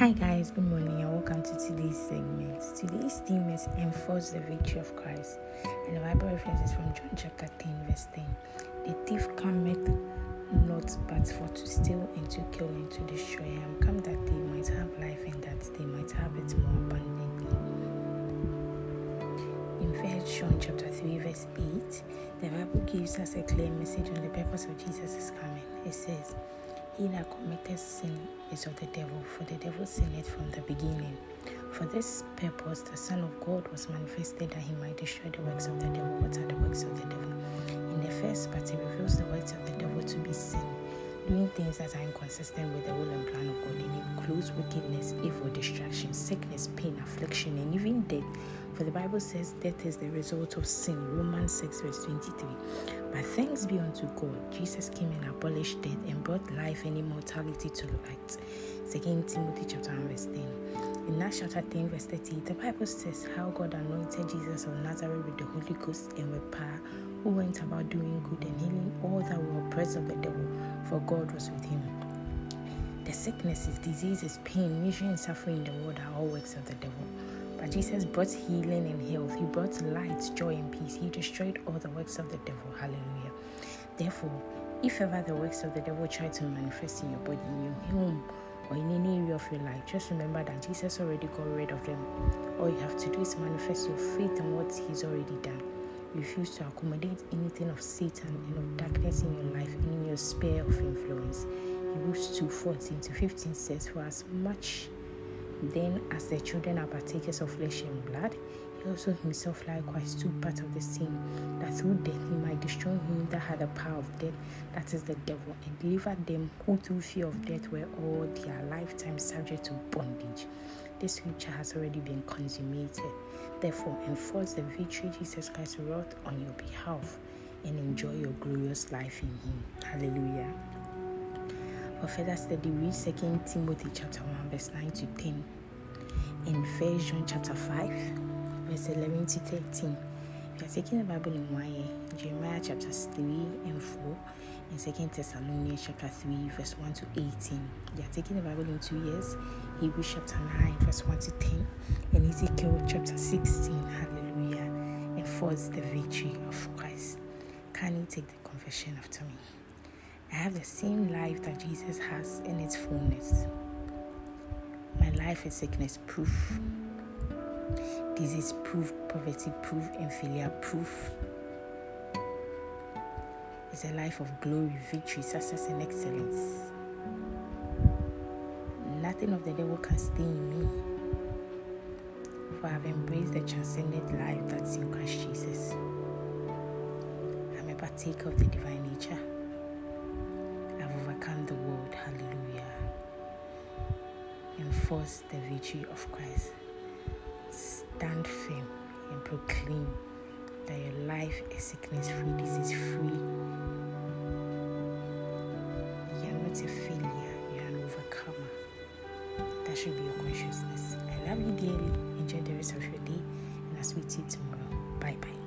Hi guys, good morning and welcome to today's segment. Today's theme is Enforce the Victory of Christ. And the Bible reference is from John chapter 10, verse 10. The thief cometh not but for to steal and to kill and to destroy. I am come that they might have life and that they might have it more abundantly. In 1 John chapter 3, verse 8, the Bible gives us a clear message on the purpose of Jesus' coming. It says, he that committeth sin is of the devil, for the devil sinned from the beginning. For this purpose the Son of God was manifested that he might destroy the works of the devil. What are the works of the devil? In the first part, he reveals the works of the devil to be sin, doing things that are inconsistent with the will and plan includes wickedness, evil, distraction, sickness, pain, affliction, and even death. For the Bible says death is the result of sin. Romans 6, verse 23. But thanks be unto God, Jesus came and abolished death and brought life and immortality to light. 2 Timothy chapter 1, verse 10. In Acts chapter 10, verse 30, the Bible says how God anointed Jesus of Nazareth with the Holy Ghost and with power, who went about doing good and healing all that were oppressed of the devil, for God was with him. The sicknesses, diseases, pain, misery, and suffering in the world are all works of the devil. But Jesus brought healing and health. He brought light, joy, and peace. He destroyed all the works of the devil. Hallelujah. Therefore, if ever the works of the devil try to manifest in your body, in your home, or in any area of your life, just remember that Jesus already got rid of them. All you have to do is manifest your faith in what He's already done. Refuse to accommodate anything of Satan and of darkness in your life and in your sphere of influence. Hebrews 2 14 to 15 says, For as much then, as the children are partakers of flesh and blood, he also himself likewise took part of the same, that through death he might destroy him that had the power of death, that is the devil, and deliver them who through fear of death were all their lifetime subject to bondage. This scripture has already been consummated. Therefore, enforce the victory Jesus Christ wrought on your behalf and enjoy your glorious life in him. Hallelujah. For further study, read 2 Timothy chapter 1, verse 9 to 10. In 1 John chapter 5, verse 11 to 13. If you are taking the Bible in one year, Jeremiah chapters 3 and 4, and 2 Thessalonians chapter 3, verse 1 to 18. You are taking the Bible in two years, Hebrews chapter 9, verse 1 to 10, and Ezekiel chapter 16. Hallelujah. Enforce the victory of Christ. Can you take the confession after me? I have the same life that Jesus has in its fullness. My life is sickness proof, disease proof, poverty proof, and failure proof. It's a life of glory, victory, success, and excellence. Nothing of the devil can stay in me, for I have embraced the transcendent life that's in Christ Jesus. I'm a partaker of the divine nature Enforce the victory of Christ. Stand firm and proclaim that your life is sickness free, disease free. You are not a failure, you are an overcomer. That should be your consciousness. I love you dearly. Enjoy the rest of your day, and I'll speak to you tomorrow. Bye bye.